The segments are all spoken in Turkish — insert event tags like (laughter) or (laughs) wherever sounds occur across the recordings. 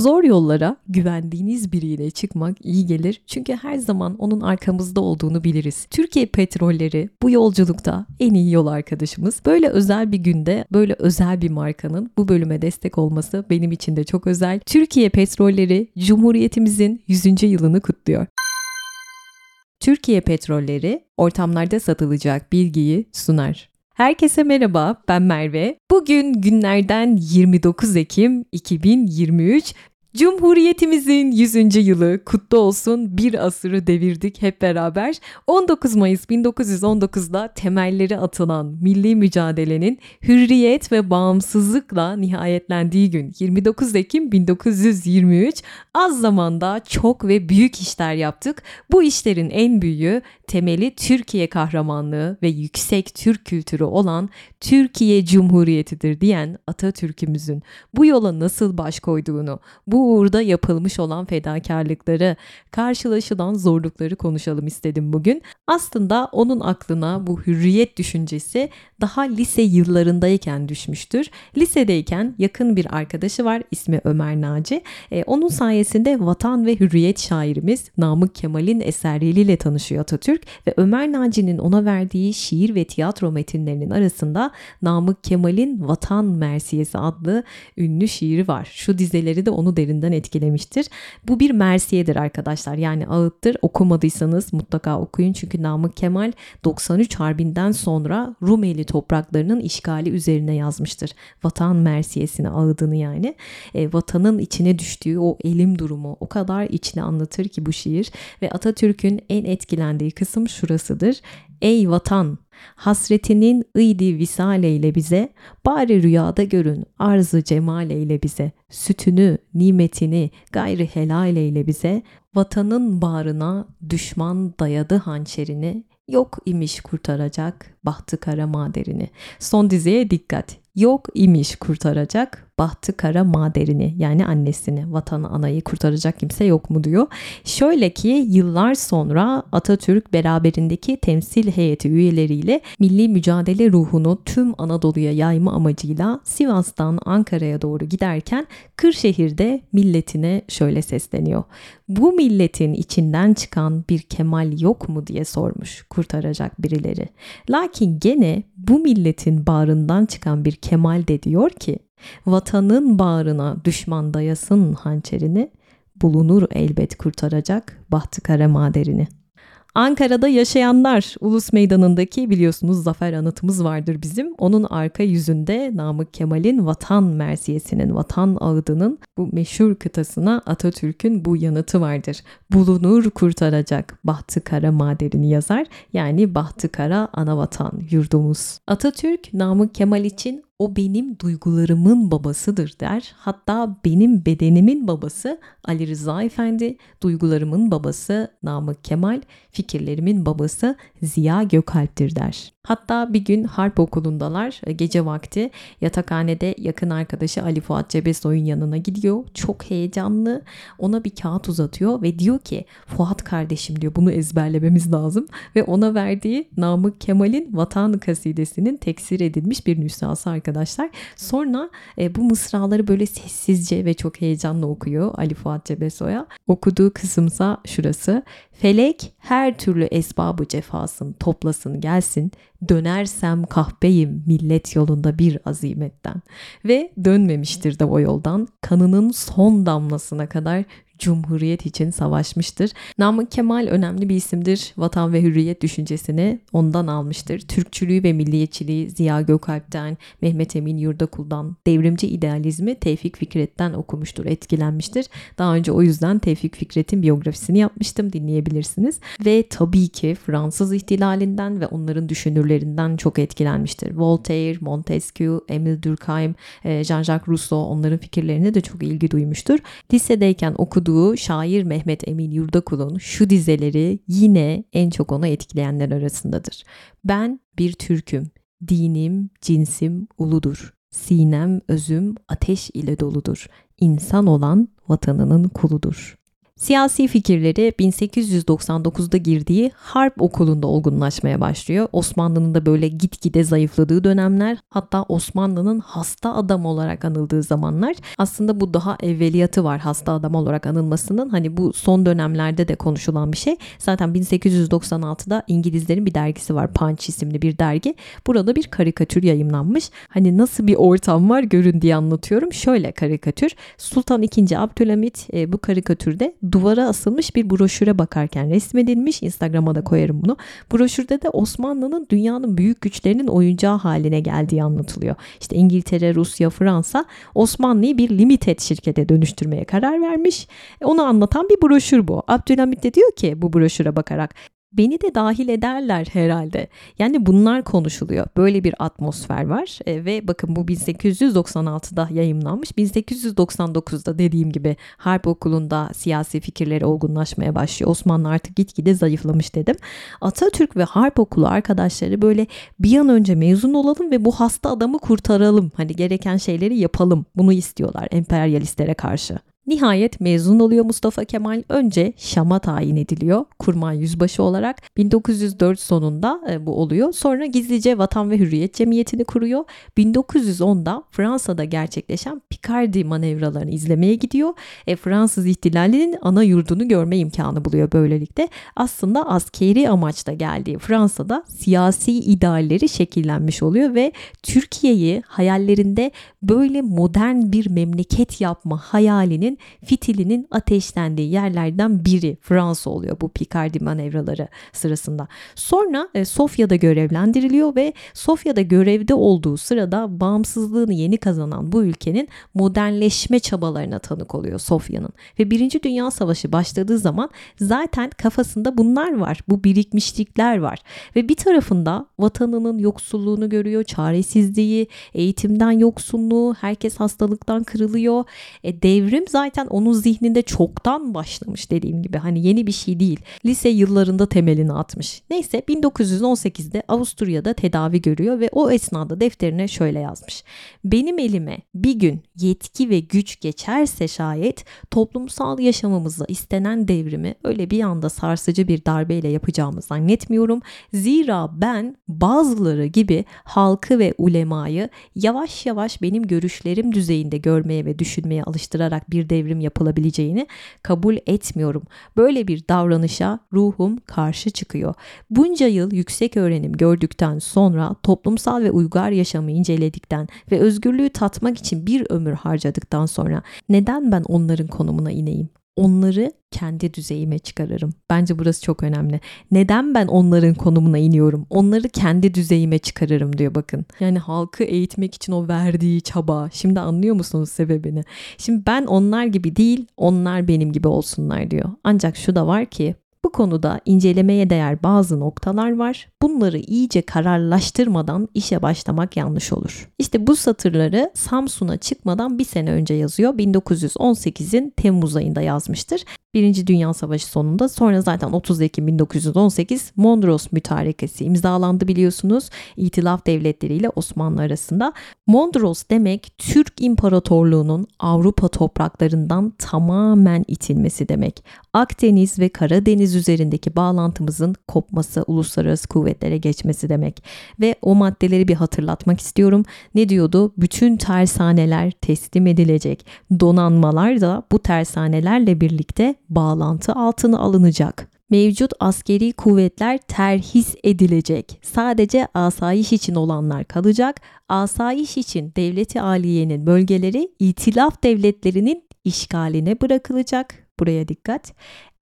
Zor yollara güvendiğiniz biriyle çıkmak iyi gelir. Çünkü her zaman onun arkamızda olduğunu biliriz. Türkiye Petrolleri bu yolculukta en iyi yol arkadaşımız. Böyle özel bir günde böyle özel bir markanın bu bölüme destek olması benim için de çok özel. Türkiye Petrolleri Cumhuriyetimizin 100. yılını kutluyor. Türkiye Petrolleri ortamlarda satılacak bilgiyi sunar. Herkese merhaba, ben Merve. Bugün günlerden 29 Ekim 2023 Cumhuriyetimizin 100. yılı kutlu olsun. Bir asırı devirdik hep beraber. 19 Mayıs 1919'da temelleri atılan milli mücadelenin hürriyet ve bağımsızlıkla nihayetlendiği gün 29 Ekim 1923 az zamanda çok ve büyük işler yaptık. Bu işlerin en büyüğü temeli Türkiye kahramanlığı ve yüksek Türk kültürü olan Türkiye Cumhuriyeti'dir diyen Atatürk'ümüzün bu yola nasıl baş koyduğunu, bu uğurda yapılmış olan fedakarlıkları, karşılaşılan zorlukları konuşalım istedim bugün. Aslında onun aklına bu hürriyet düşüncesi daha lise yıllarındayken düşmüştür. Lisedeyken yakın bir arkadaşı var ismi Ömer Naci. E, onun sayesinde vatan ve hürriyet şairimiz Namık Kemal'in eserleriyle tanışıyor Atatürk ve Ömer Naci'nin ona verdiği şiir ve tiyatro metinlerinin arasında Namık Kemal'in Vatan Mersiyesi adlı ünlü şiiri var. Şu dizeleri de onu derinden etkilemiştir. Bu bir mersiyedir arkadaşlar yani ağıttır. Okumadıysanız mutlaka okuyun çünkü Namık Kemal 93 Harbi'nden sonra Rumeli topraklarının işgali üzerine yazmıştır. Vatan mersiyesini ağıdını yani. E, vatanın içine düştüğü o elim durumu o kadar içine anlatır ki bu şiir ve Atatürk'ün en etkilendiği kısım şurasıdır. Ey vatan Hasretinin ıydi visal eyle bize, bari rüyada görün arzı cemal eyle bize. Sütünü, nimetini gayrı helal eyle bize, vatanın bağrına düşman dayadı hançerini, yok imiş kurtaracak bahtı kara maderini. Son dizeye dikkat. Yok imiş kurtaracak bahtı kara maderini yani annesini, vatanı, anayı kurtaracak kimse yok mu diyor. Şöyle ki yıllar sonra Atatürk beraberindeki temsil heyeti üyeleriyle milli mücadele ruhunu tüm Anadolu'ya yayma amacıyla Sivas'tan Ankara'ya doğru giderken Kırşehir'de milletine şöyle sesleniyor. Bu milletin içinden çıkan bir Kemal yok mu diye sormuş kurtaracak birileri. Lakin gene bu milletin bağrından çıkan bir Kemal de diyor ki Vatanın bağrına düşman dayasın hançerini, bulunur elbet kurtaracak bahtı kara maderini. Ankara'da yaşayanlar Ulus Meydanı'ndaki biliyorsunuz zafer anıtımız vardır bizim. Onun arka yüzünde Namık Kemal'in vatan mersiyesinin, vatan ağıdının bu meşhur kıtasına Atatürk'ün bu yanıtı vardır. Bulunur kurtaracak bahtı kara maderini yazar. Yani bahtı kara ana vatan yurdumuz. Atatürk Namık Kemal için o benim duygularımın babasıdır der. Hatta benim bedenimin babası Ali Rıza Efendi, duygularımın babası Namık Kemal, fikirlerimin babası Ziya Gökalp'tir der. Hatta bir gün harp okulundalar. E, gece vakti yatakhanede yakın arkadaşı Ali Fuat Cebesoy'un yanına gidiyor. Çok heyecanlı. Ona bir kağıt uzatıyor ve diyor ki Fuat kardeşim diyor bunu ezberlememiz lazım. Ve ona verdiği Namık Kemal'in Vatan Kasidesi'nin teksir edilmiş bir nüshası arkadaşlar. Sonra e, bu mısraları böyle sessizce ve çok heyecanla okuyor Ali Fuat Cebesoy'a. Okuduğu kısımsa şurası. Felek her türlü esbabı cefasın toplasın gelsin dönersem kahpeyim millet yolunda bir azimetten ve dönmemiştir de o yoldan kanının son damlasına kadar Cumhuriyet için savaşmıştır. Namık Kemal önemli bir isimdir. Vatan ve hürriyet düşüncesini ondan almıştır. Türkçülüğü ve milliyetçiliği Ziya Gökalp'ten, Mehmet Emin Yurdakul'dan, devrimci idealizmi Tevfik Fikret'ten okumuştur, etkilenmiştir. Daha önce o yüzden Tevfik Fikret'in biyografisini yapmıştım, dinleyebilirsiniz. Ve tabii ki Fransız ihtilalinden ve onların düşünürlerinden çok etkilenmiştir. Voltaire, Montesquieu, Emile Durkheim, e, Jean-Jacques Rousseau onların fikirlerine de çok ilgi duymuştur. Lisedeyken okuduğu okuduğu şair Mehmet Emin Yurdakul'un şu dizeleri yine en çok onu etkileyenler arasındadır. Ben bir Türk'üm, dinim, cinsim uludur. Sinem, özüm ateş ile doludur. İnsan olan vatanının kuludur. Siyasi fikirleri 1899'da girdiği Harp Okulu'nda olgunlaşmaya başlıyor. Osmanlı'nın da böyle gitgide zayıfladığı dönemler hatta Osmanlı'nın hasta adam olarak anıldığı zamanlar. Aslında bu daha evveliyatı var hasta adam olarak anılmasının. Hani bu son dönemlerde de konuşulan bir şey. Zaten 1896'da İngilizlerin bir dergisi var Punch isimli bir dergi. Burada bir karikatür yayımlanmış. Hani nasıl bir ortam var görün diye anlatıyorum. Şöyle karikatür. Sultan II. Abdülhamit e, bu karikatürde duvara asılmış bir broşüre bakarken resmedilmiş. Instagram'a da koyarım bunu. Broşürde de Osmanlı'nın dünyanın büyük güçlerinin oyuncağı haline geldiği anlatılıyor. İşte İngiltere, Rusya, Fransa Osmanlı'yı bir limited şirkete dönüştürmeye karar vermiş. Onu anlatan bir broşür bu. Abdülhamit de diyor ki bu broşüre bakarak beni de dahil ederler herhalde. Yani bunlar konuşuluyor. Böyle bir atmosfer var e, ve bakın bu 1896'da yayımlanmış. 1899'da dediğim gibi Harp Okulu'nda siyasi fikirleri olgunlaşmaya başlıyor. Osmanlı artık gitgide zayıflamış dedim. Atatürk ve Harp Okulu arkadaşları böyle bir an önce mezun olalım ve bu hasta adamı kurtaralım. Hani gereken şeyleri yapalım. Bunu istiyorlar emperyalistlere karşı. Nihayet mezun oluyor Mustafa Kemal. Önce Şam'a tayin ediliyor kurmay yüzbaşı olarak. 1904 sonunda e, bu oluyor. Sonra gizlice Vatan ve Hürriyet Cemiyeti'ni kuruyor. 1910'da Fransa'da gerçekleşen Picardy manevralarını izlemeye gidiyor. E, Fransız ihtilalinin ana yurdunu görme imkanı buluyor böylelikle. Aslında askeri amaçla geldiği Fransa'da siyasi idealleri şekillenmiş oluyor ve Türkiye'yi hayallerinde böyle modern bir memleket yapma hayalinin fitilinin ateşlendiği yerlerden biri Fransa oluyor bu Picardy manevraları sırasında. Sonra e, Sofya'da görevlendiriliyor ve Sofya'da görevde olduğu sırada bağımsızlığını yeni kazanan bu ülkenin modernleşme çabalarına tanık oluyor Sofya'nın. Ve Birinci Dünya Savaşı başladığı zaman zaten kafasında bunlar var. Bu birikmişlikler var. Ve bir tarafında vatanının yoksulluğunu görüyor, çaresizliği, eğitimden yoksunluğu, herkes hastalıktan kırılıyor. E, devrim zaten zaten onun zihninde çoktan başlamış dediğim gibi. Hani yeni bir şey değil. Lise yıllarında temelini atmış. Neyse 1918'de Avusturya'da tedavi görüyor ve o esnada defterine şöyle yazmış. Benim elime bir gün yetki ve güç geçerse şayet toplumsal yaşamımızda istenen devrimi öyle bir anda sarsıcı bir darbeyle yapacağımı zannetmiyorum. Zira ben bazıları gibi halkı ve ulemayı yavaş yavaş benim görüşlerim düzeyinde görmeye ve düşünmeye alıştırarak bir devrim yapılabileceğini kabul etmiyorum. Böyle bir davranışa ruhum karşı çıkıyor. Bunca yıl yüksek öğrenim gördükten sonra toplumsal ve uygar yaşamı inceledikten ve özgürlüğü tatmak için bir ömür harcadıktan sonra neden ben onların konumuna ineyim? Onları kendi düzeyime çıkarırım. Bence burası çok önemli. Neden ben onların konumuna iniyorum? Onları kendi düzeyime çıkarırım diyor bakın. Yani halkı eğitmek için o verdiği çaba. Şimdi anlıyor musunuz sebebini? Şimdi ben onlar gibi değil, onlar benim gibi olsunlar diyor. Ancak şu da var ki bu konuda incelemeye değer bazı noktalar var. Bunları iyice kararlaştırmadan işe başlamak yanlış olur. İşte bu satırları Samsun'a çıkmadan bir sene önce yazıyor. 1918'in Temmuz ayında yazmıştır. Birinci Dünya Savaşı sonunda sonra zaten 30 Ekim 1918 Mondros Mütarekesi imzalandı biliyorsunuz. İtilaf devletleri ile Osmanlı arasında. Mondros demek Türk İmparatorluğu'nun Avrupa topraklarından tamamen itilmesi demek. Akdeniz ve Karadeniz üzerindeki bağlantımızın kopması, uluslararası kuvvetlere geçmesi demek. Ve o maddeleri bir hatırlatmak istiyorum. Ne diyordu? Bütün tersaneler teslim edilecek. Donanmalar da bu tersanelerle birlikte bağlantı altına alınacak. Mevcut askeri kuvvetler terhis edilecek. Sadece asayiş için olanlar kalacak. Asayiş için devleti aliyenin bölgeleri itilaf devletlerinin işgaline bırakılacak. Buraya dikkat.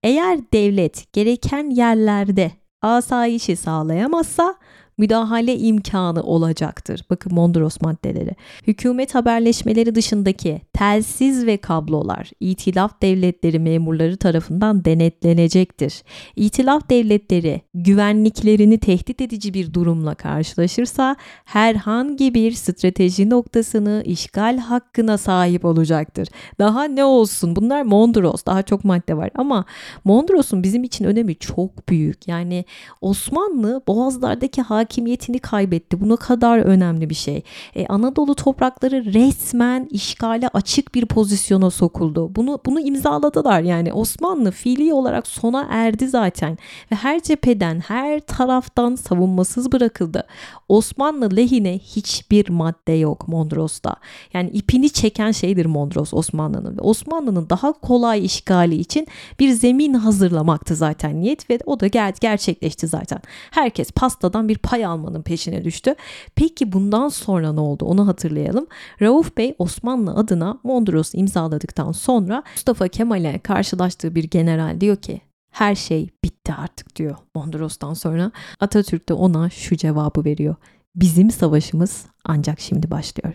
Eğer devlet gereken yerlerde asayişi sağlayamazsa müdahale imkanı olacaktır. Bakın Mondros maddeleri. Hükümet haberleşmeleri dışındaki telsiz ve kablolar İtilaf devletleri memurları tarafından denetlenecektir. İtilaf devletleri güvenliklerini tehdit edici bir durumla karşılaşırsa herhangi bir strateji noktasını işgal hakkına sahip olacaktır. Daha ne olsun? Bunlar Mondros. Daha çok madde var ama Mondros'un bizim için önemi çok büyük. Yani Osmanlı boğazlardaki hakim hakimiyetini kaybetti. Bu ne kadar önemli bir şey. E, Anadolu toprakları resmen işgale açık bir pozisyona sokuldu. Bunu bunu imzaladılar. Yani Osmanlı fiili olarak sona erdi zaten ve her cepheden, her taraftan savunmasız bırakıldı. Osmanlı lehine hiçbir madde yok Mondros'ta. Yani ipini çeken şeydir Mondros Osmanlı'nın Osmanlı'nın daha kolay işgali için bir zemin hazırlamaktı zaten niyet ve o da gerçekleşti zaten. Herkes pastadan bir pay almanın peşine düştü. Peki bundan sonra ne oldu onu hatırlayalım. Rauf Bey Osmanlı adına Mondros imzaladıktan sonra Mustafa Kemal'e karşılaştığı bir general diyor ki her şey bitti artık diyor Mondros'tan sonra. Atatürk de ona şu cevabı veriyor. Bizim savaşımız ancak şimdi başlıyor.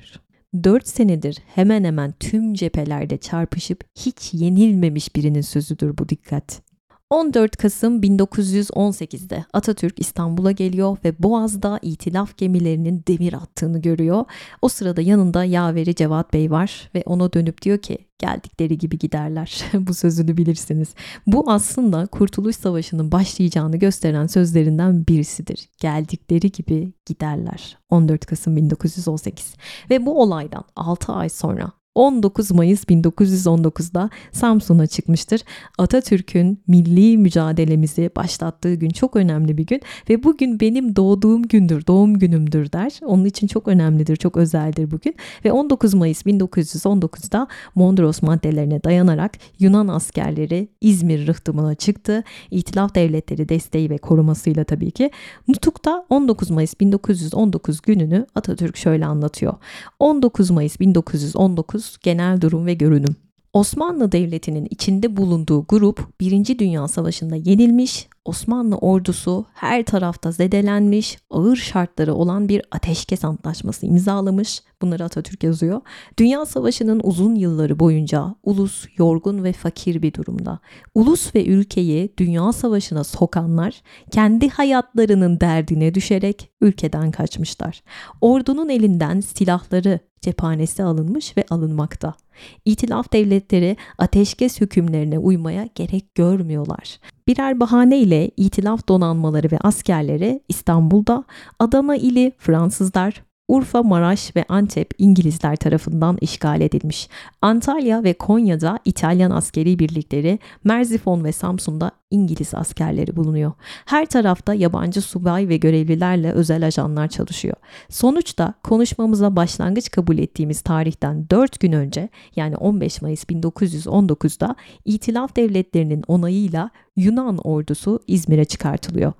4 senedir hemen hemen tüm cephelerde çarpışıp hiç yenilmemiş birinin sözüdür bu dikkat. 14 Kasım 1918'de Atatürk İstanbul'a geliyor ve Boğaz'da itilaf gemilerinin demir attığını görüyor. O sırada yanında yaveri Cevat Bey var ve ona dönüp diyor ki geldikleri gibi giderler. (laughs) Bu sözünü bilirsiniz. Bu aslında Kurtuluş Savaşı'nın başlayacağını gösteren sözlerinden birisidir. Geldikleri gibi giderler. 14 Kasım 1918 ve bu olaydan 6 ay sonra 19 Mayıs 1919'da Samsun'a çıkmıştır. Atatürk'ün milli mücadelemizi başlattığı gün çok önemli bir gün ve bugün benim doğduğum gündür, doğum günümdür der. Onun için çok önemlidir, çok özeldir bugün. Ve 19 Mayıs 1919'da Mondros maddelerine dayanarak Yunan askerleri İzmir rıhtımına çıktı. İtilaf devletleri desteği ve korumasıyla tabii ki. Nutuk'ta 19 Mayıs 1919 gününü Atatürk şöyle anlatıyor. 19 Mayıs 1919 9 Genel Durum ve Görünüm Osmanlı Devleti'nin içinde bulunduğu grup 1. Dünya Savaşı'nda yenilmiş, Osmanlı ordusu her tarafta zedelenmiş, ağır şartları olan bir ateşkes antlaşması imzalamış. Bunları Atatürk yazıyor. Dünya Savaşı'nın uzun yılları boyunca ulus yorgun ve fakir bir durumda. Ulus ve ülkeyi Dünya Savaşı'na sokanlar kendi hayatlarının derdine düşerek ülkeden kaçmışlar. Ordunun elinden silahları, cephanesi alınmış ve alınmakta. İtilaf devletleri ateşkes hükümlerine uymaya gerek görmüyorlar. Birer bahane ile itilaf donanmaları ve askerleri İstanbul'da, Adana ili Fransızlar, Urfa, Maraş ve Antep İngilizler tarafından işgal edilmiş. Antalya ve Konya'da İtalyan askeri birlikleri, Merzifon ve Samsun'da İngiliz askerleri bulunuyor. Her tarafta yabancı subay ve görevlilerle özel ajanlar çalışıyor. Sonuçta konuşmamıza başlangıç kabul ettiğimiz tarihten 4 gün önce yani 15 Mayıs 1919'da İtilaf Devletleri'nin onayıyla Yunan ordusu İzmir'e çıkartılıyor.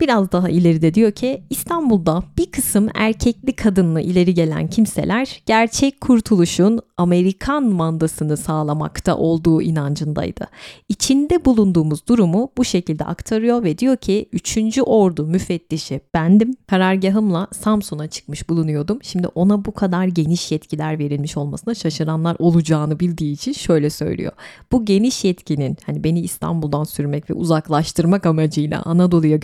Biraz daha ileride diyor ki İstanbul'da bir kısım erkekli kadınlı ileri gelen kimseler gerçek kurtuluşun Amerikan mandasını sağlamakta olduğu inancındaydı. İçinde bulunduğumuz durumu bu şekilde aktarıyor ve diyor ki 3. Ordu müfettişi bendim. Karargahımla Samsun'a çıkmış bulunuyordum. Şimdi ona bu kadar geniş yetkiler verilmiş olmasına şaşıranlar olacağını bildiği için şöyle söylüyor. Bu geniş yetkinin hani beni İstanbul'dan sürmek ve uzaklaştırmak amacıyla Anadolu'ya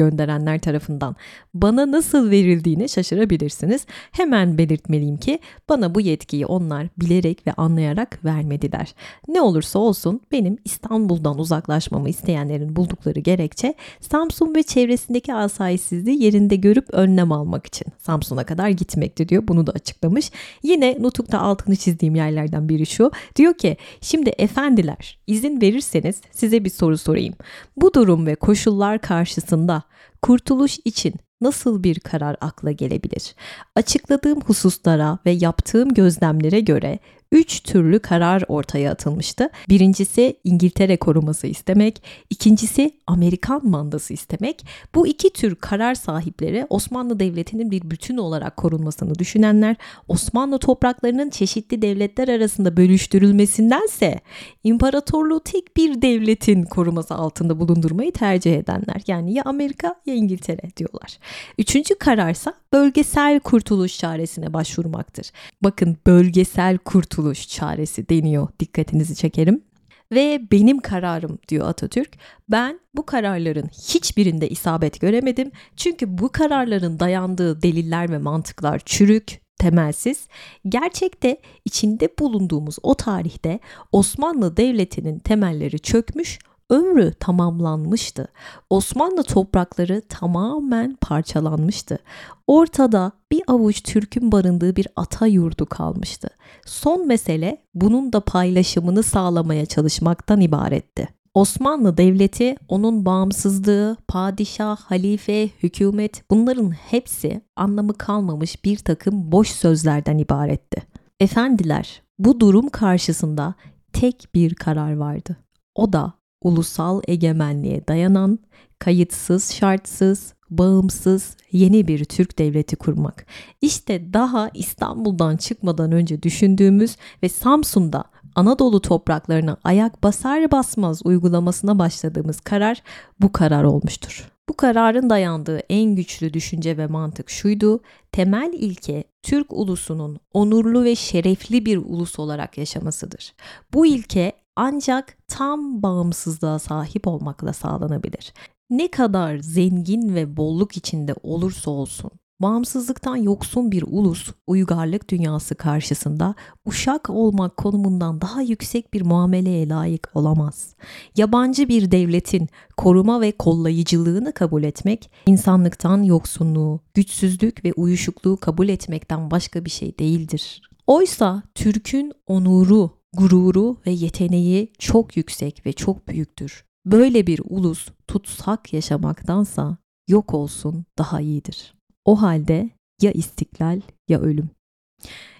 gönderenler tarafından bana nasıl verildiğini şaşırabilirsiniz. Hemen belirtmeliyim ki bana bu yetkiyi onlar bilerek ve anlayarak vermediler. Ne olursa olsun benim İstanbul'dan uzaklaşmamı isteyenlerin buldukları gerekçe Samsun ve çevresindeki asayişsizliği yerinde görüp önlem almak için Samsun'a kadar gitmekti diyor. Bunu da açıklamış. Yine Nutuk'ta altını çizdiğim yerlerden biri şu. Diyor ki şimdi efendiler izin verirseniz size bir soru sorayım. Bu durum ve koşullar karşısında kurtuluş için nasıl bir karar akla gelebilir? Açıkladığım hususlara ve yaptığım gözlemlere göre üç türlü karar ortaya atılmıştı. Birincisi İngiltere koruması istemek, ikincisi Amerikan mandası istemek. Bu iki tür karar sahipleri Osmanlı Devleti'nin bir bütün olarak korunmasını düşünenler, Osmanlı topraklarının çeşitli devletler arasında bölüştürülmesindense imparatorluğu tek bir devletin koruması altında bulundurmayı tercih edenler. Yani ya Amerika ya İngiltere diyorlar. Üçüncü kararsa bölgesel kurtuluş çaresine başvurmaktır. Bakın bölgesel kurtuluş çaresi deniyor. Dikkatinizi çekerim. Ve benim kararım diyor Atatürk. Ben bu kararların hiçbirinde isabet göremedim. Çünkü bu kararların dayandığı deliller ve mantıklar çürük, temelsiz. Gerçekte içinde bulunduğumuz o tarihte Osmanlı Devleti'nin temelleri çökmüş, ömrü tamamlanmıştı. Osmanlı toprakları tamamen parçalanmıştı. Ortada bir avuç Türk'ün barındığı bir ata yurdu kalmıştı. Son mesele bunun da paylaşımını sağlamaya çalışmaktan ibaretti. Osmanlı Devleti, onun bağımsızlığı, padişah, halife, hükümet bunların hepsi anlamı kalmamış bir takım boş sözlerden ibaretti. Efendiler, bu durum karşısında tek bir karar vardı. O da ulusal egemenliğe dayanan, kayıtsız, şartsız, bağımsız yeni bir Türk devleti kurmak. İşte daha İstanbul'dan çıkmadan önce düşündüğümüz ve Samsun'da Anadolu topraklarına ayak basar basmaz uygulamasına başladığımız karar bu karar olmuştur. Bu kararın dayandığı en güçlü düşünce ve mantık şuydu. Temel ilke Türk ulusunun onurlu ve şerefli bir ulus olarak yaşamasıdır. Bu ilke ancak tam bağımsızlığa sahip olmakla sağlanabilir. Ne kadar zengin ve bolluk içinde olursa olsun Bağımsızlıktan yoksun bir ulus uygarlık dünyası karşısında uşak olmak konumundan daha yüksek bir muameleye layık olamaz. Yabancı bir devletin koruma ve kollayıcılığını kabul etmek, insanlıktan yoksunluğu, güçsüzlük ve uyuşukluğu kabul etmekten başka bir şey değildir. Oysa Türk'ün onuru, gururu ve yeteneği çok yüksek ve çok büyüktür. Böyle bir ulus tutsak yaşamaktansa yok olsun daha iyidir. O halde ya istiklal ya ölüm.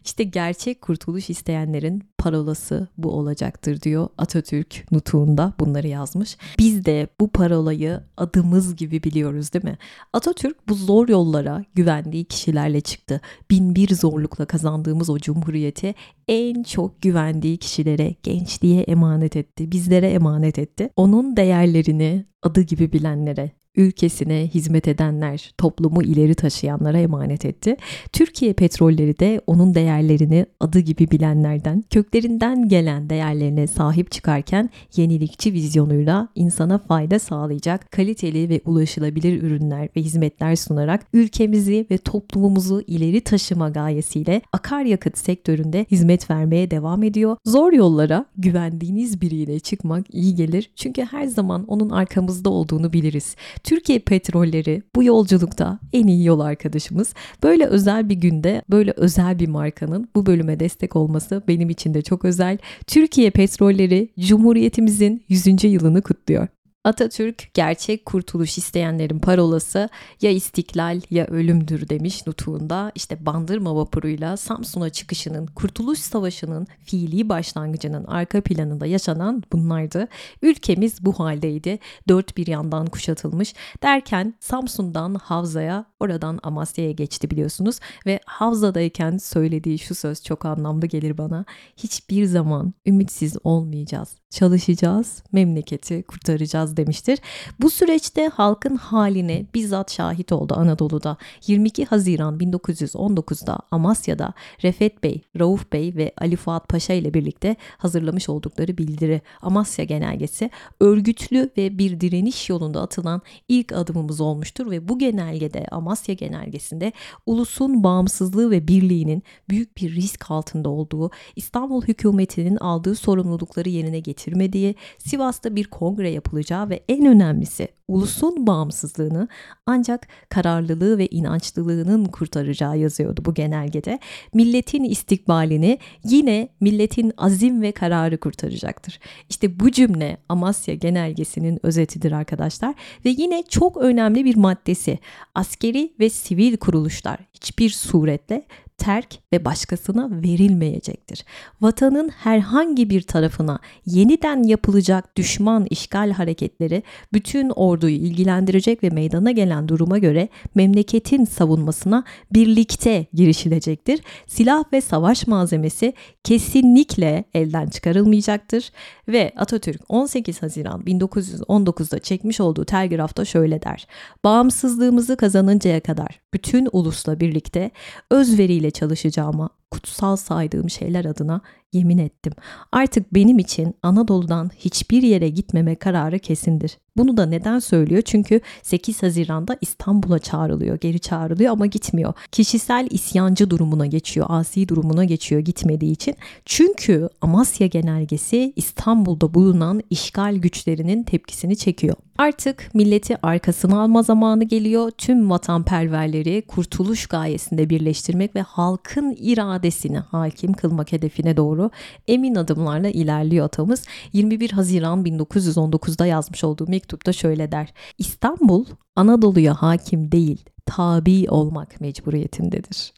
İşte gerçek kurtuluş isteyenlerin parolası bu olacaktır diyor Atatürk nutuğunda bunları yazmış. Biz de bu parolayı adımız gibi biliyoruz değil mi? Atatürk bu zor yollara güvendiği kişilerle çıktı. Bin bir zorlukla kazandığımız o cumhuriyeti en çok güvendiği kişilere, gençliğe emanet etti, bizlere emanet etti. Onun değerlerini adı gibi bilenlere, ülkesine hizmet edenler, toplumu ileri taşıyanlara emanet etti. Türkiye petrolleri de onun değerlerini adı gibi bilenlerden, köklerinden gelen değerlerine sahip çıkarken yenilikçi vizyonuyla insana fayda sağlayacak kaliteli ve ulaşılabilir ürünler ve hizmetler sunarak ülkemizi ve toplumumuzu ileri taşıma gayesiyle akaryakıt sektöründe hizmet vermeye devam ediyor. Zor yollara güvendiğiniz biriyle çıkmak iyi gelir çünkü her zaman onun arkamızda olduğunu biliriz. Türkiye Petrolleri bu yolculukta en iyi yol arkadaşımız. Böyle özel bir günde böyle özel bir markanın bu bölüme destek olması benim için de çok özel. Türkiye Petrolleri Cumhuriyetimizin 100. yılını kutluyor. Atatürk gerçek kurtuluş isteyenlerin parolası ya istiklal ya ölümdür demiş nutuğunda. İşte Bandırma vapuruyla Samsun'a çıkışının, Kurtuluş Savaşı'nın fiili başlangıcının arka planında yaşanan bunlardı. Ülkemiz bu haldeydi. Dört bir yandan kuşatılmış derken Samsun'dan Havza'ya, oradan Amasya'ya geçti biliyorsunuz ve Havza'dayken söylediği şu söz çok anlamlı gelir bana. Hiçbir zaman ümitsiz olmayacağız çalışacağız, memleketi kurtaracağız demiştir. Bu süreçte halkın haline bizzat şahit oldu Anadolu'da. 22 Haziran 1919'da Amasya'da Refet Bey, Rauf Bey ve Ali Fuat Paşa ile birlikte hazırlamış oldukları bildiri Amasya Genelgesi örgütlü ve bir direniş yolunda atılan ilk adımımız olmuştur ve bu genelgede Amasya Genelgesi'nde ulusun bağımsızlığı ve birliğinin büyük bir risk altında olduğu, İstanbul hükümetinin aldığı sorumlulukları yerine getirdiği getirmediği, Sivas'ta bir kongre yapılacağı ve en önemlisi ulusun bağımsızlığını ancak kararlılığı ve inançlılığının kurtaracağı yazıyordu bu genelgede. Milletin istikbalini yine milletin azim ve kararı kurtaracaktır. İşte bu cümle Amasya genelgesinin özetidir arkadaşlar ve yine çok önemli bir maddesi. Askeri ve sivil kuruluşlar hiçbir suretle terk ve başkasına verilmeyecektir. Vatanın herhangi bir tarafına yeniden yapılacak düşman işgal hareketleri bütün orduyu ilgilendirecek ve meydana gelen duruma göre memleketin savunmasına birlikte girişilecektir. Silah ve savaş malzemesi kesinlikle elden çıkarılmayacaktır ve Atatürk 18 Haziran 1919'da çekmiş olduğu telgrafta şöyle der. Bağımsızlığımızı kazanıncaya kadar bütün ulusla birlikte özveriyle çalışacağıma kutsal saydığım şeyler adına yemin ettim. Artık benim için Anadolu'dan hiçbir yere gitmeme kararı kesindir. Bunu da neden söylüyor? Çünkü 8 Haziran'da İstanbul'a çağrılıyor, geri çağrılıyor ama gitmiyor. Kişisel isyancı durumuna geçiyor, asi durumuna geçiyor gitmediği için. Çünkü Amasya Genelgesi İstanbul'da bulunan işgal güçlerinin tepkisini çekiyor. Artık milleti arkasına alma zamanı geliyor. Tüm vatanperverleri kurtuluş gayesinde birleştirmek ve halkın iradesini hakim kılmak hedefine doğru emin adımlarla ilerliyor atamız. 21 Haziran 1919'da yazmış olduğu mektupta şöyle der. İstanbul Anadolu'ya hakim değil, tabi olmak mecburiyetindedir.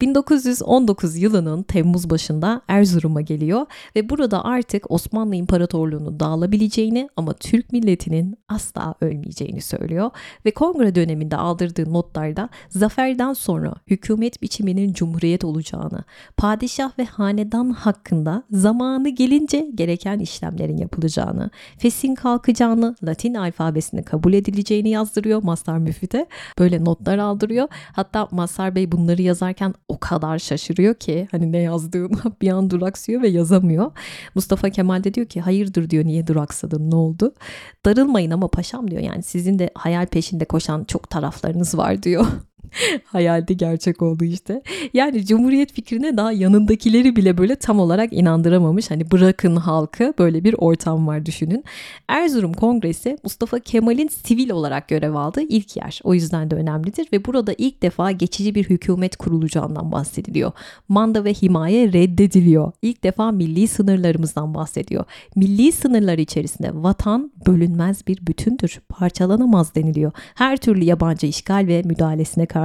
1919 yılının Temmuz başında Erzurum'a geliyor ve burada artık Osmanlı İmparatorluğu'nun dağılabileceğini ama Türk milletinin asla ölmeyeceğini söylüyor ve kongre döneminde aldırdığı notlarda zaferden sonra hükümet biçiminin cumhuriyet olacağını, padişah ve hanedan hakkında zamanı gelince gereken işlemlerin yapılacağını, fesin kalkacağını, Latin alfabesini kabul edileceğini yazdırıyor Mazhar Müfit'e. Böyle notlar aldırıyor. Hatta Mazhar Bey bunları yazarken o kadar şaşırıyor ki hani ne yazdığını (laughs) bir an duraksıyor ve yazamıyor. Mustafa Kemal de diyor ki hayırdır diyor niye duraksadın ne oldu? Darılmayın ama paşam diyor yani sizin de hayal peşinde koşan çok taraflarınız var diyor. (laughs) (laughs) Hayalde gerçek oldu işte. Yani Cumhuriyet fikrine daha yanındakileri bile böyle tam olarak inandıramamış. Hani bırakın halkı böyle bir ortam var düşünün. Erzurum Kongresi Mustafa Kemal'in sivil olarak görev aldığı ilk yer. O yüzden de önemlidir ve burada ilk defa geçici bir hükümet kurulacağından bahsediliyor. Manda ve himaye reddediliyor. İlk defa milli sınırlarımızdan bahsediyor. Milli sınırlar içerisinde vatan bölünmez bir bütündür. Parçalanamaz deniliyor. Her türlü yabancı işgal ve müdahalesine karşı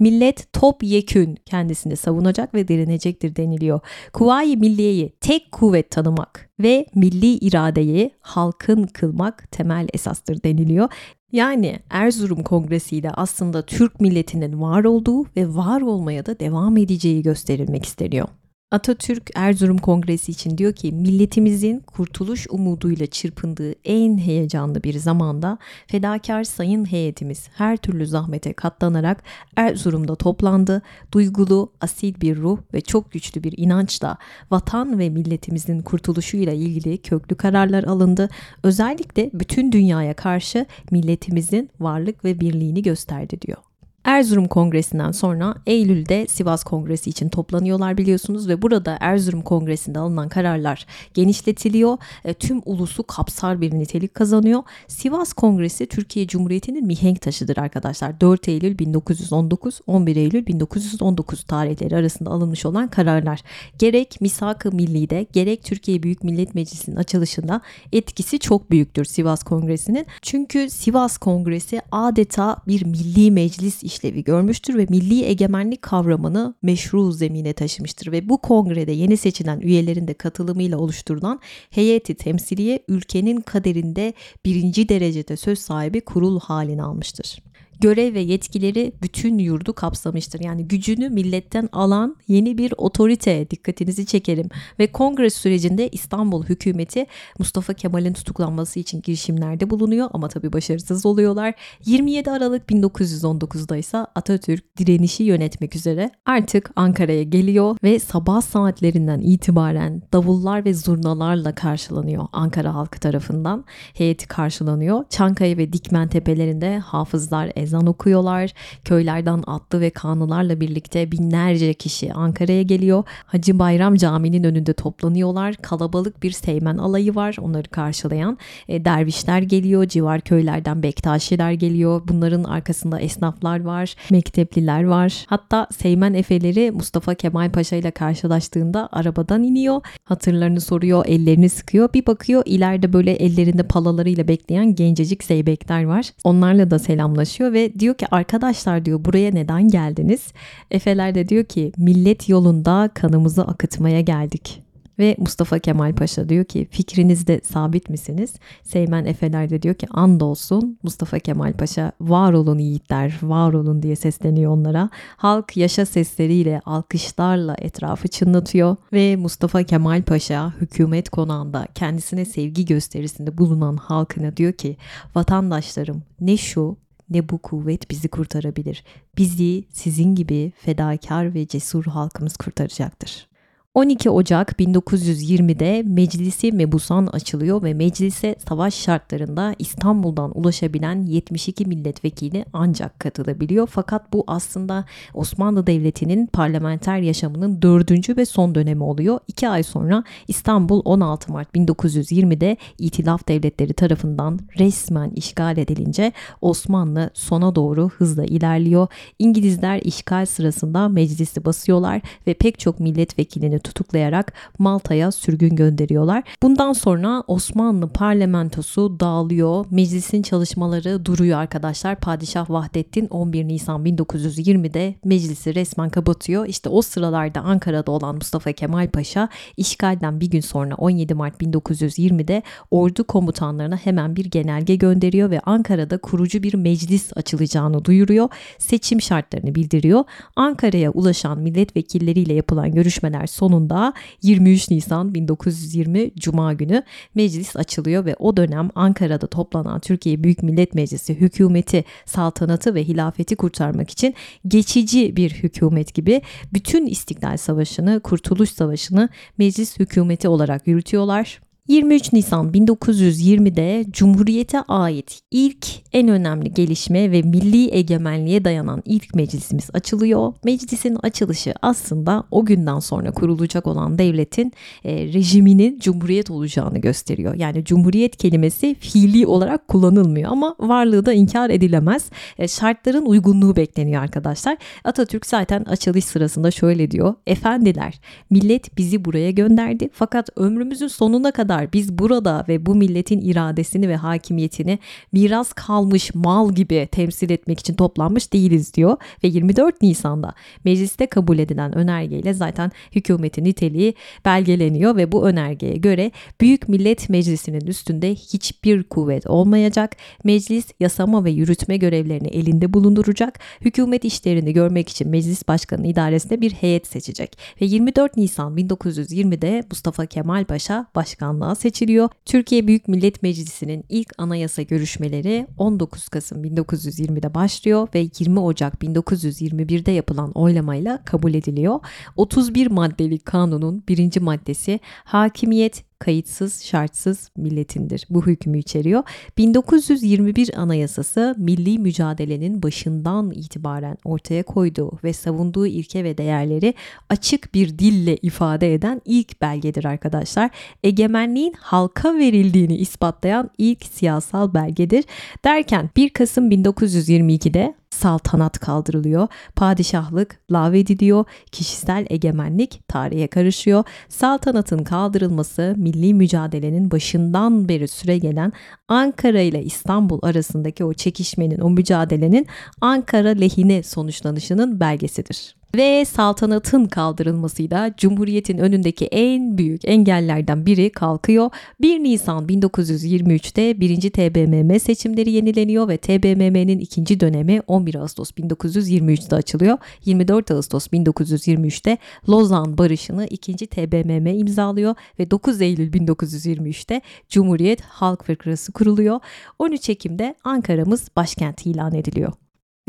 millet top yekün kendisini savunacak ve direnecektir deniliyor. Kuvayi Milliye'yi tek kuvvet tanımak ve milli iradeyi halkın kılmak temel esastır deniliyor. Yani Erzurum Kongresi ile aslında Türk milletinin var olduğu ve var olmaya da devam edeceği gösterilmek isteniyor. Atatürk Erzurum Kongresi için diyor ki milletimizin kurtuluş umuduyla çırpındığı en heyecanlı bir zamanda fedakar sayın heyetimiz her türlü zahmete katlanarak Erzurum'da toplandı. Duygulu, asil bir ruh ve çok güçlü bir inançla vatan ve milletimizin kurtuluşuyla ilgili köklü kararlar alındı. Özellikle bütün dünyaya karşı milletimizin varlık ve birliğini gösterdi diyor. Erzurum Kongresi'nden sonra Eylül'de Sivas Kongresi için toplanıyorlar biliyorsunuz ve burada Erzurum Kongresi'nde alınan kararlar genişletiliyor. E, tüm ulusu kapsar bir nitelik kazanıyor. Sivas Kongresi Türkiye Cumhuriyeti'nin mihenk taşıdır arkadaşlar. 4 Eylül 1919, 11 Eylül 1919 tarihleri arasında alınmış olan kararlar. Gerek Misak-ı Milli'de gerek Türkiye Büyük Millet Meclisi'nin açılışında etkisi çok büyüktür Sivas Kongresi'nin. Çünkü Sivas Kongresi adeta bir milli meclis işlevi görmüştür ve milli egemenlik kavramını meşru zemine taşımıştır. Ve bu kongrede yeni seçilen üyelerin de katılımıyla oluşturulan heyeti temsiliye ülkenin kaderinde birinci derecede söz sahibi kurul halini almıştır görev ve yetkileri bütün yurdu kapsamıştır. Yani gücünü milletten alan yeni bir otorite dikkatinizi çekerim. Ve kongre sürecinde İstanbul hükümeti Mustafa Kemal'in tutuklanması için girişimlerde bulunuyor ama tabii başarısız oluyorlar. 27 Aralık 1919'da ise Atatürk direnişi yönetmek üzere artık Ankara'ya geliyor ve sabah saatlerinden itibaren davullar ve zurnalarla karşılanıyor Ankara halkı tarafından. Heyeti karşılanıyor. Çankaya ve Dikmen tepelerinde hafızlar, ezan okuyorlar. Köylerden atlı ve kanılarla birlikte binlerce kişi Ankara'ya geliyor. Hacı Bayram Camii'nin önünde toplanıyorlar. Kalabalık bir Seymen alayı var onları karşılayan. E, dervişler geliyor, civar köylerden Bektaşiler geliyor. Bunların arkasında esnaflar var, mektepliler var. Hatta Seymen efeleri Mustafa Kemal Paşa ile karşılaştığında arabadan iniyor. Hatırlarını soruyor, ellerini sıkıyor. Bir bakıyor ileride böyle ellerinde palalarıyla bekleyen gencecik zeybekler var. Onlarla da selamlaşıyor ve ve diyor ki arkadaşlar diyor buraya neden geldiniz? Efeler de diyor ki millet yolunda kanımızı akıtmaya geldik. Ve Mustafa Kemal Paşa diyor ki fikrinizde sabit misiniz? Seymen Efeler de diyor ki andolsun Mustafa Kemal Paşa var olun yiğitler var olun diye sesleniyor onlara. Halk yaşa sesleriyle alkışlarla etrafı çınlatıyor ve Mustafa Kemal Paşa hükümet konağında kendisine sevgi gösterisinde bulunan halkına diyor ki vatandaşlarım ne şu ne bu kuvvet bizi kurtarabilir. Bizi sizin gibi fedakar ve cesur halkımız kurtaracaktır. 12 Ocak 1920'de Meclisi Mebusan açılıyor ve meclise savaş şartlarında İstanbul'dan ulaşabilen 72 milletvekili ancak katılabiliyor. Fakat bu aslında Osmanlı Devleti'nin parlamenter yaşamının dördüncü ve son dönemi oluyor. İki ay sonra İstanbul 16 Mart 1920'de İtilaf Devletleri tarafından resmen işgal edilince Osmanlı sona doğru hızla ilerliyor. İngilizler işgal sırasında meclisi basıyorlar ve pek çok milletvekilini tutuklayarak Malta'ya sürgün gönderiyorlar. Bundan sonra Osmanlı parlamentosu dağılıyor. Meclisin çalışmaları duruyor arkadaşlar. Padişah Vahdettin 11 Nisan 1920'de meclisi resmen kapatıyor. İşte o sıralarda Ankara'da olan Mustafa Kemal Paşa işgalden bir gün sonra 17 Mart 1920'de ordu komutanlarına hemen bir genelge gönderiyor ve Ankara'da kurucu bir meclis açılacağını duyuruyor. Seçim şartlarını bildiriyor. Ankara'ya ulaşan milletvekilleriyle yapılan görüşmeler son sonunda 23 Nisan 1920 Cuma günü meclis açılıyor ve o dönem Ankara'da toplanan Türkiye Büyük Millet Meclisi hükümeti, saltanatı ve hilafeti kurtarmak için geçici bir hükümet gibi bütün İstiklal Savaşı'nı, Kurtuluş Savaşı'nı meclis hükümeti olarak yürütüyorlar. 23 Nisan 1920'de Cumhuriyete ait ilk en önemli gelişme ve milli egemenliğe dayanan ilk meclisimiz açılıyor. Meclisin açılışı aslında o günden sonra kurulacak olan devletin e, rejiminin cumhuriyet olacağını gösteriyor. Yani cumhuriyet kelimesi fiili olarak kullanılmıyor ama varlığı da inkar edilemez. E, şartların uygunluğu bekleniyor arkadaşlar. Atatürk zaten açılış sırasında şöyle diyor. Efendiler millet bizi buraya gönderdi fakat ömrümüzün sonuna kadar kadar biz burada ve bu milletin iradesini ve hakimiyetini miras kalmış mal gibi temsil etmek için toplanmış değiliz diyor ve 24 Nisan'da mecliste kabul edilen önergeyle zaten hükümetin niteliği belgeleniyor ve bu önergeye göre Büyük Millet Meclisi'nin üstünde hiçbir kuvvet olmayacak. Meclis yasama ve yürütme görevlerini elinde bulunduracak. Hükümet işlerini görmek için meclis başkanı idaresinde bir heyet seçecek ve 24 Nisan 1920'de Mustafa Kemal Paşa başkanlığa tarafından seçiliyor. Türkiye Büyük Millet Meclisi'nin ilk anayasa görüşmeleri 19 Kasım 1920'de başlıyor ve 20 Ocak 1921'de yapılan oylamayla kabul ediliyor. 31 maddelik kanunun birinci maddesi hakimiyet, kayıtsız şartsız milletindir. Bu hükmü içeriyor. 1921 Anayasası milli mücadelenin başından itibaren ortaya koyduğu ve savunduğu ilke ve değerleri açık bir dille ifade eden ilk belgedir arkadaşlar. Egemenliğin halka verildiğini ispatlayan ilk siyasal belgedir. Derken 1 Kasım 1922'de saltanat kaldırılıyor, padişahlık lağvediliyor, kişisel egemenlik tarihe karışıyor. Saltanatın kaldırılması milli mücadelenin başından beri süre gelen Ankara ile İstanbul arasındaki o çekişmenin, o mücadelenin Ankara lehine sonuçlanışının belgesidir ve saltanatın kaldırılmasıyla Cumhuriyet'in önündeki en büyük engellerden biri kalkıyor. 1 Nisan 1923'te 1. TBMM seçimleri yenileniyor ve TBMM'nin ikinci dönemi 11 Ağustos 1923'te açılıyor. 24 Ağustos 1923'te Lozan Barışı'nı 2. TBMM imzalıyor ve 9 Eylül 1923'te Cumhuriyet Halk Fırkırası kuruluyor. 13 Ekim'de Ankara'mız başkent ilan ediliyor.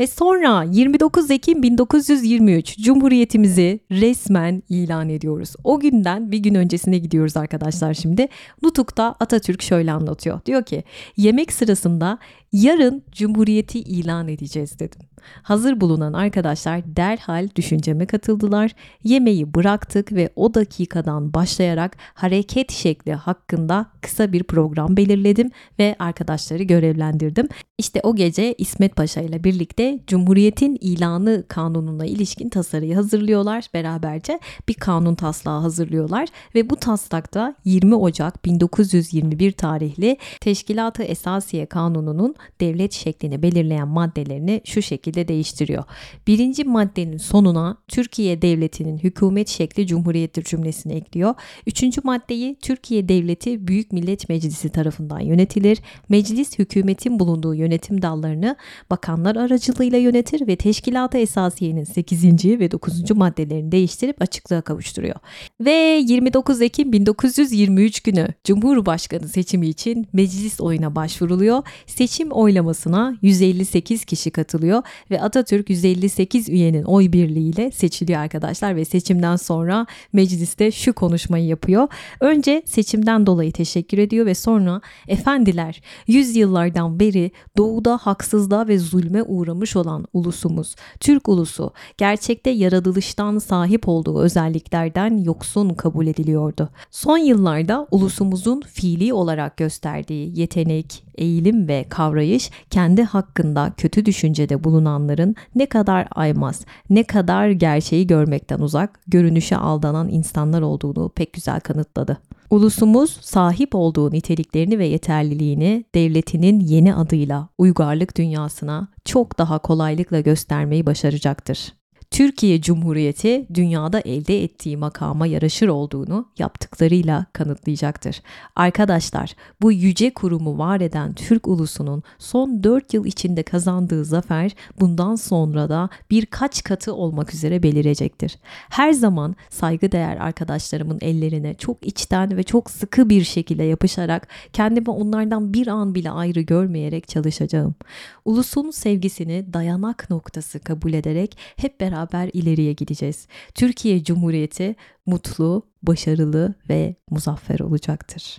Ve sonra 29 Ekim 1923 Cumhuriyetimizi resmen ilan ediyoruz. O günden bir gün öncesine gidiyoruz arkadaşlar şimdi. Nutuk'ta Atatürk şöyle anlatıyor. Diyor ki yemek sırasında yarın Cumhuriyeti ilan edeceğiz dedim. Hazır bulunan arkadaşlar derhal düşünceme katıldılar. Yemeği bıraktık ve o dakikadan başlayarak hareket şekli hakkında kısa bir program belirledim ve arkadaşları görevlendirdim. İşte o gece İsmet Paşa ile birlikte Cumhuriyet'in ilanı kanununa ilişkin tasarıyı hazırlıyorlar. Beraberce bir kanun taslağı hazırlıyorlar ve bu taslakta 20 Ocak 1921 tarihli Teşkilat-ı Esasiye Kanunu'nun devlet şeklini belirleyen maddelerini şu şekilde şekilde değiştiriyor. Birinci maddenin sonuna Türkiye Devleti'nin hükümet şekli cumhuriyettir cümlesini ekliyor. Üçüncü maddeyi Türkiye Devleti Büyük Millet Meclisi tarafından yönetilir. Meclis hükümetin bulunduğu yönetim dallarını bakanlar aracılığıyla yönetir ve Teşkilat-ı Esasiye'nin 8. ve 9. maddelerini değiştirip açıklığa kavuşturuyor. Ve 29 Ekim 1923 günü Cumhurbaşkanı seçimi için meclis oyuna başvuruluyor. Seçim oylamasına 158 kişi katılıyor ve Atatürk 158 üyenin oy birliğiyle seçiliyor arkadaşlar ve seçimden sonra mecliste şu konuşmayı yapıyor. Önce seçimden dolayı teşekkür ediyor ve sonra efendiler yüzyıllardan beri doğuda haksızlığa ve zulme uğramış olan ulusumuz Türk ulusu gerçekte yaratılıştan sahip olduğu özelliklerden yoksun kabul ediliyordu. Son yıllarda ulusumuzun fiili olarak gösterdiği yetenek, eğilim ve kavrayış kendi hakkında kötü düşüncede bulunanların ne kadar aymaz, ne kadar gerçeği görmekten uzak, görünüşe aldanan insanlar olduğunu pek güzel kanıtladı. Ulusumuz sahip olduğu niteliklerini ve yeterliliğini devletinin yeni adıyla uygarlık dünyasına çok daha kolaylıkla göstermeyi başaracaktır. Türkiye Cumhuriyeti dünyada elde ettiği makama yaraşır olduğunu yaptıklarıyla kanıtlayacaktır. Arkadaşlar bu yüce kurumu var eden Türk ulusunun son 4 yıl içinde kazandığı zafer bundan sonra da birkaç katı olmak üzere belirecektir. Her zaman saygıdeğer arkadaşlarımın ellerine çok içten ve çok sıkı bir şekilde yapışarak kendimi onlardan bir an bile ayrı görmeyerek çalışacağım. Ulusun sevgisini dayanak noktası kabul ederek hep beraber beraber ileriye gideceğiz. Türkiye Cumhuriyeti mutlu, başarılı ve muzaffer olacaktır.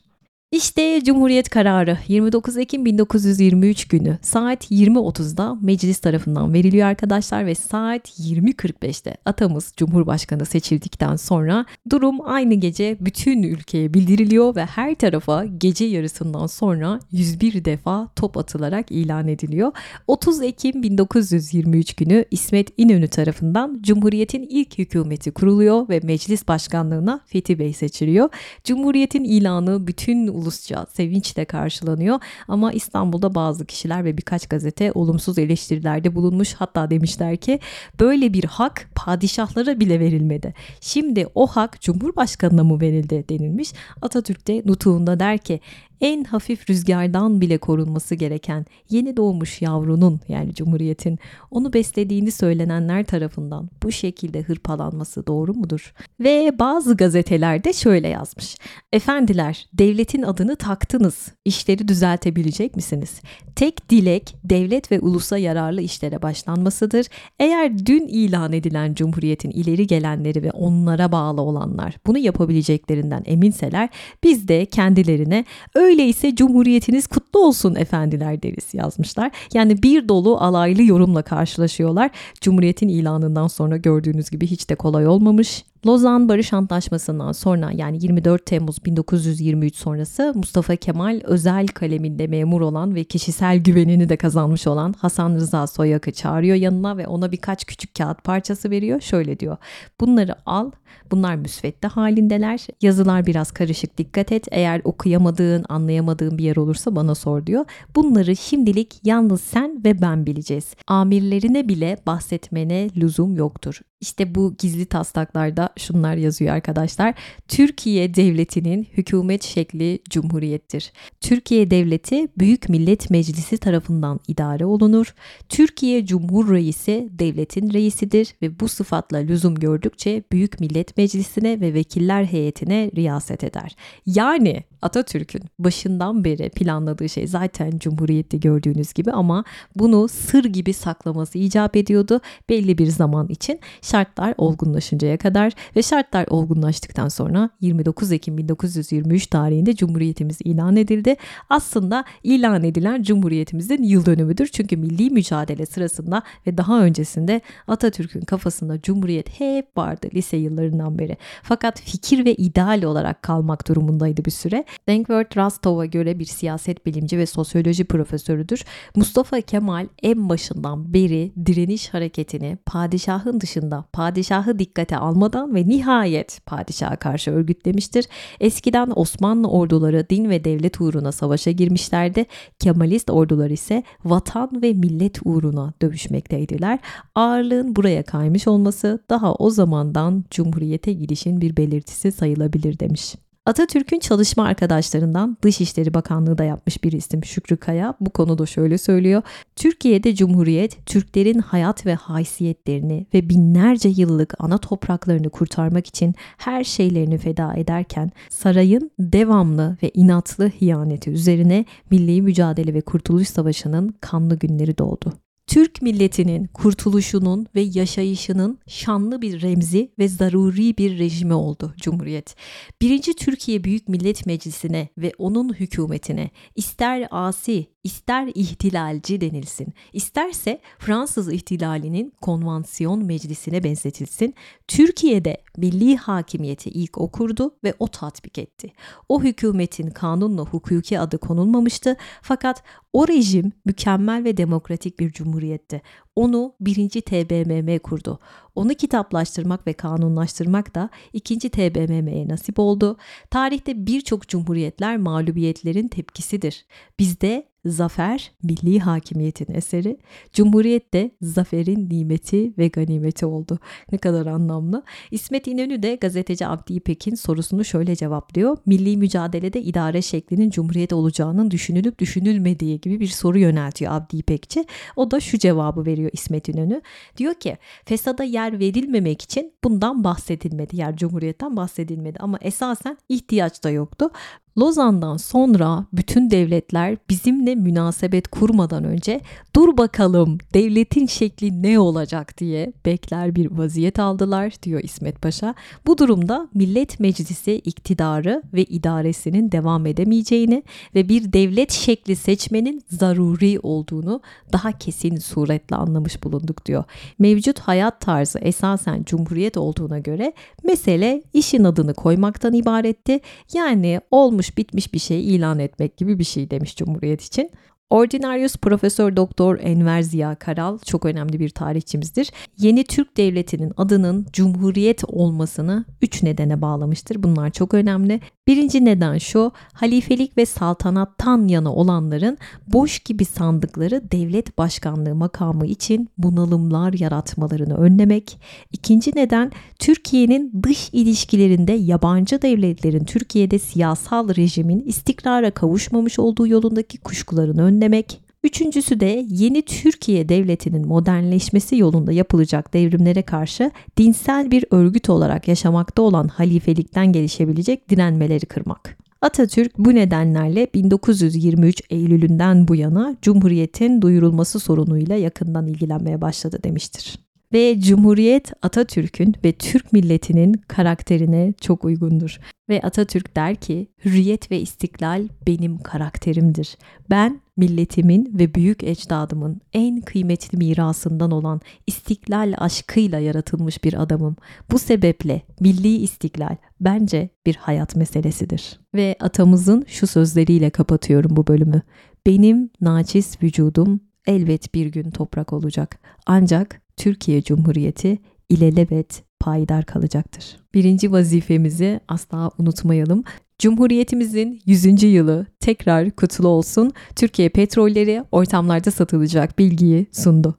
İşte Cumhuriyet kararı 29 Ekim 1923 günü saat 20.30'da meclis tarafından veriliyor arkadaşlar ve saat 20.45'te atamız Cumhurbaşkanı seçildikten sonra durum aynı gece bütün ülkeye bildiriliyor ve her tarafa gece yarısından sonra 101 defa top atılarak ilan ediliyor. 30 Ekim 1923 günü İsmet İnönü tarafından Cumhuriyet'in ilk hükümeti kuruluyor ve meclis başkanlığına Fethi Bey seçiliyor. Cumhuriyet'in ilanı bütün ulusça sevinçle karşılanıyor ama İstanbul'da bazı kişiler ve birkaç gazete olumsuz eleştirilerde bulunmuş hatta demişler ki böyle bir hak padişahlara bile verilmedi. Şimdi o hak Cumhurbaşkanına mı verildi denilmiş. Atatürk de nutuğunda der ki en hafif rüzgardan bile korunması gereken yeni doğmuş yavrunun yani Cumhuriyet'in onu beslediğini söylenenler tarafından bu şekilde hırpalanması doğru mudur? Ve bazı gazetelerde şöyle yazmış. Efendiler devletin adını taktınız. İşleri düzeltebilecek misiniz? Tek dilek devlet ve ulusa yararlı işlere başlanmasıdır. Eğer dün ilan edilen Cumhuriyet'in ileri gelenleri ve onlara bağlı olanlar bunu yapabileceklerinden eminseler biz de kendilerine öyleyse Cumhuriyetiniz kutlu olsun efendiler deriz yazmışlar. Yani bir dolu alaylı yorumla karşılaşıyorlar. Cumhuriyet'in ilanından sonra gördüğünüz gibi hiç de kolay olmamış. Lozan Barış Antlaşması'ndan sonra yani 24 Temmuz 1923 sonrası Mustafa Kemal özel kaleminde memur olan ve kişisel güvenini de kazanmış olan Hasan Rıza Soyak'ı çağırıyor yanına ve ona birkaç küçük kağıt parçası veriyor. Şöyle diyor. Bunları al. Bunlar müsvedde halindeler. Yazılar biraz karışık dikkat et. Eğer okuyamadığın, anlayamadığın bir yer olursa bana sor diyor. Bunları şimdilik yalnız sen ve ben bileceğiz. Amirlerine bile bahsetmene lüzum yoktur. İşte bu gizli taslaklarda şunlar yazıyor arkadaşlar. Türkiye devletinin hükümet şekli cumhuriyettir. Türkiye devleti Büyük Millet Meclisi tarafından idare olunur. Türkiye Cumhur Reisi devletin reisidir ve bu sıfatla lüzum gördükçe Büyük Millet Meclisi'ne ve vekiller heyetine riyaset eder. Yani Atatürk'ün başından beri planladığı şey zaten Cumhuriyet'te gördüğünüz gibi ama bunu sır gibi saklaması icap ediyordu belli bir zaman için şartlar olgunlaşıncaya kadar ve şartlar olgunlaştıktan sonra 29 Ekim 1923 tarihinde Cumhuriyetimiz ilan edildi. Aslında ilan edilen Cumhuriyetimizin yıl dönümüdür. Çünkü milli mücadele sırasında ve daha öncesinde Atatürk'ün kafasında Cumhuriyet hep vardı lise yıllarından beri. Fakat fikir ve ideal olarak kalmak durumundaydı bir süre. Dankworth Rostov'a göre bir siyaset bilimci ve sosyoloji profesörüdür. Mustafa Kemal en başından beri direniş hareketini padişahın dışında padişahı dikkate almadan ve nihayet padişaha karşı örgütlemiştir. Eskiden Osmanlı orduları din ve devlet uğruna savaşa girmişlerdi. Kemalist ordular ise vatan ve millet uğruna dövüşmekteydiler. Ağırlığın buraya kaymış olması daha o zamandan Cumhuriyete gidişin bir belirtisi sayılabilir demiş. Atatürk'ün çalışma arkadaşlarından Dışişleri Bakanlığı da yapmış bir isim Şükrü Kaya bu konuda şöyle söylüyor. Türkiye'de Cumhuriyet Türklerin hayat ve haysiyetlerini ve binlerce yıllık ana topraklarını kurtarmak için her şeylerini feda ederken sarayın devamlı ve inatlı hiyaneti üzerine milli mücadele ve kurtuluş savaşının kanlı günleri doğdu. Türk milletinin kurtuluşunun ve yaşayışının şanlı bir remzi ve zaruri bir rejimi oldu Cumhuriyet. Birinci Türkiye Büyük Millet Meclisi'ne ve onun hükümetine ister asi ister ihtilalci denilsin, isterse Fransız ihtilalinin konvansiyon meclisine benzetilsin, Türkiye'de milli hakimiyeti ilk okurdu ve o tatbik etti. O hükümetin kanunla hukuki adı konulmamıştı fakat o rejim mükemmel ve demokratik bir cumhuriyetti. Onu birinci TBMM kurdu. Onu kitaplaştırmak ve kanunlaştırmak da ikinci TBMM'ye nasip oldu. Tarihte birçok cumhuriyetler mağlubiyetlerin tepkisidir. Bizde zafer milli hakimiyetin eseri, cumhuriyet de zaferin nimeti ve ganimeti oldu. Ne kadar anlamlı. İsmet İnönü de gazeteci Abdi İpek'in sorusunu şöyle cevaplıyor. Milli mücadelede idare şeklinin cumhuriyet olacağının düşünülüp düşünülmediği gibi bir soru yöneltiyor Abdi İpekçi. O da şu cevabı veriyor İsmet İnönü. Diyor ki fesada yer verilmemek için bundan bahsedilmedi. Yer cumhuriyetten bahsedilmedi ama esasen ihtiyaç da yoktu. Lozan'dan sonra bütün devletler bizimle münasebet kurmadan önce dur bakalım devletin şekli ne olacak diye bekler bir vaziyet aldılar diyor İsmet Paşa. Bu durumda Millet Meclisi iktidarı ve idaresinin devam edemeyeceğini ve bir devlet şekli seçmenin zaruri olduğunu daha kesin suretle anlamış bulunduk diyor. Mevcut hayat tarzı esasen cumhuriyet olduğuna göre mesele işin adını koymaktan ibaretti. Yani olmuş olmuş bitmiş bir şey ilan etmek gibi bir şey demiş Cumhuriyet için. Ordinarius Profesör Doktor Enver Ziya Karal çok önemli bir tarihçimizdir. Yeni Türk Devleti'nin adının Cumhuriyet olmasını üç nedene bağlamıştır. Bunlar çok önemli. Birinci neden şu, halifelik ve saltanattan yana olanların boş gibi sandıkları devlet başkanlığı makamı için bunalımlar yaratmalarını önlemek. İkinci neden Türkiye'nin dış ilişkilerinde yabancı devletlerin Türkiye'de siyasal rejimin istikrara kavuşmamış olduğu yolundaki kuşkularını önlemek. Üçüncüsü de yeni Türkiye devletinin modernleşmesi yolunda yapılacak devrimlere karşı dinsel bir örgüt olarak yaşamakta olan halifelikten gelişebilecek direnmeleri kırmak. Atatürk bu nedenlerle 1923 Eylül'ünden bu yana Cumhuriyet'in duyurulması sorunuyla yakından ilgilenmeye başladı demiştir. Ve Cumhuriyet Atatürk'ün ve Türk milletinin karakterine çok uygundur. Ve Atatürk der ki, hürriyet ve istiklal benim karakterimdir. Ben milletimin ve büyük ecdadımın en kıymetli mirasından olan istiklal aşkıyla yaratılmış bir adamım. Bu sebeple milli istiklal bence bir hayat meselesidir. Ve atamızın şu sözleriyle kapatıyorum bu bölümü. Benim naçiz vücudum elbet bir gün toprak olacak. Ancak Türkiye Cumhuriyeti ilelebet payidar kalacaktır. Birinci vazifemizi asla unutmayalım. Cumhuriyetimizin 100. yılı tekrar kutlu olsun. Türkiye Petrolleri ortamlarda satılacak bilgiyi sundu.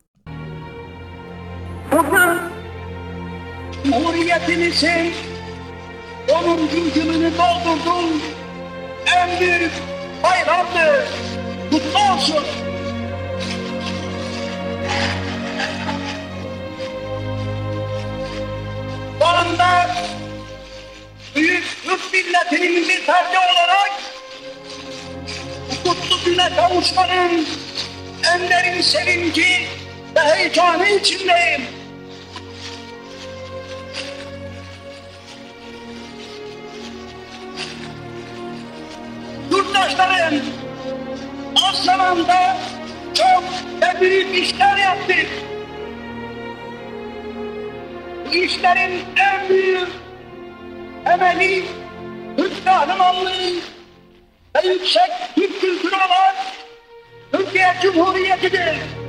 Bugün Cumhuriyetimizin 10. yılını doldurdum. En büyük bayramdır. Kutlu olsun. Bu anda büyük Türk milletinin bir ferdi olarak kutlu güne kavuşmanın en derin sevinci ve heyecanı içindeyim. Yurttaşlarım az zamanda çok ve büyük işler yaptık. İşlerin en büyük temeli Türk kahramanlığı ve yüksek Türk kültürü olan Türkiye Cumhuriyeti'dir.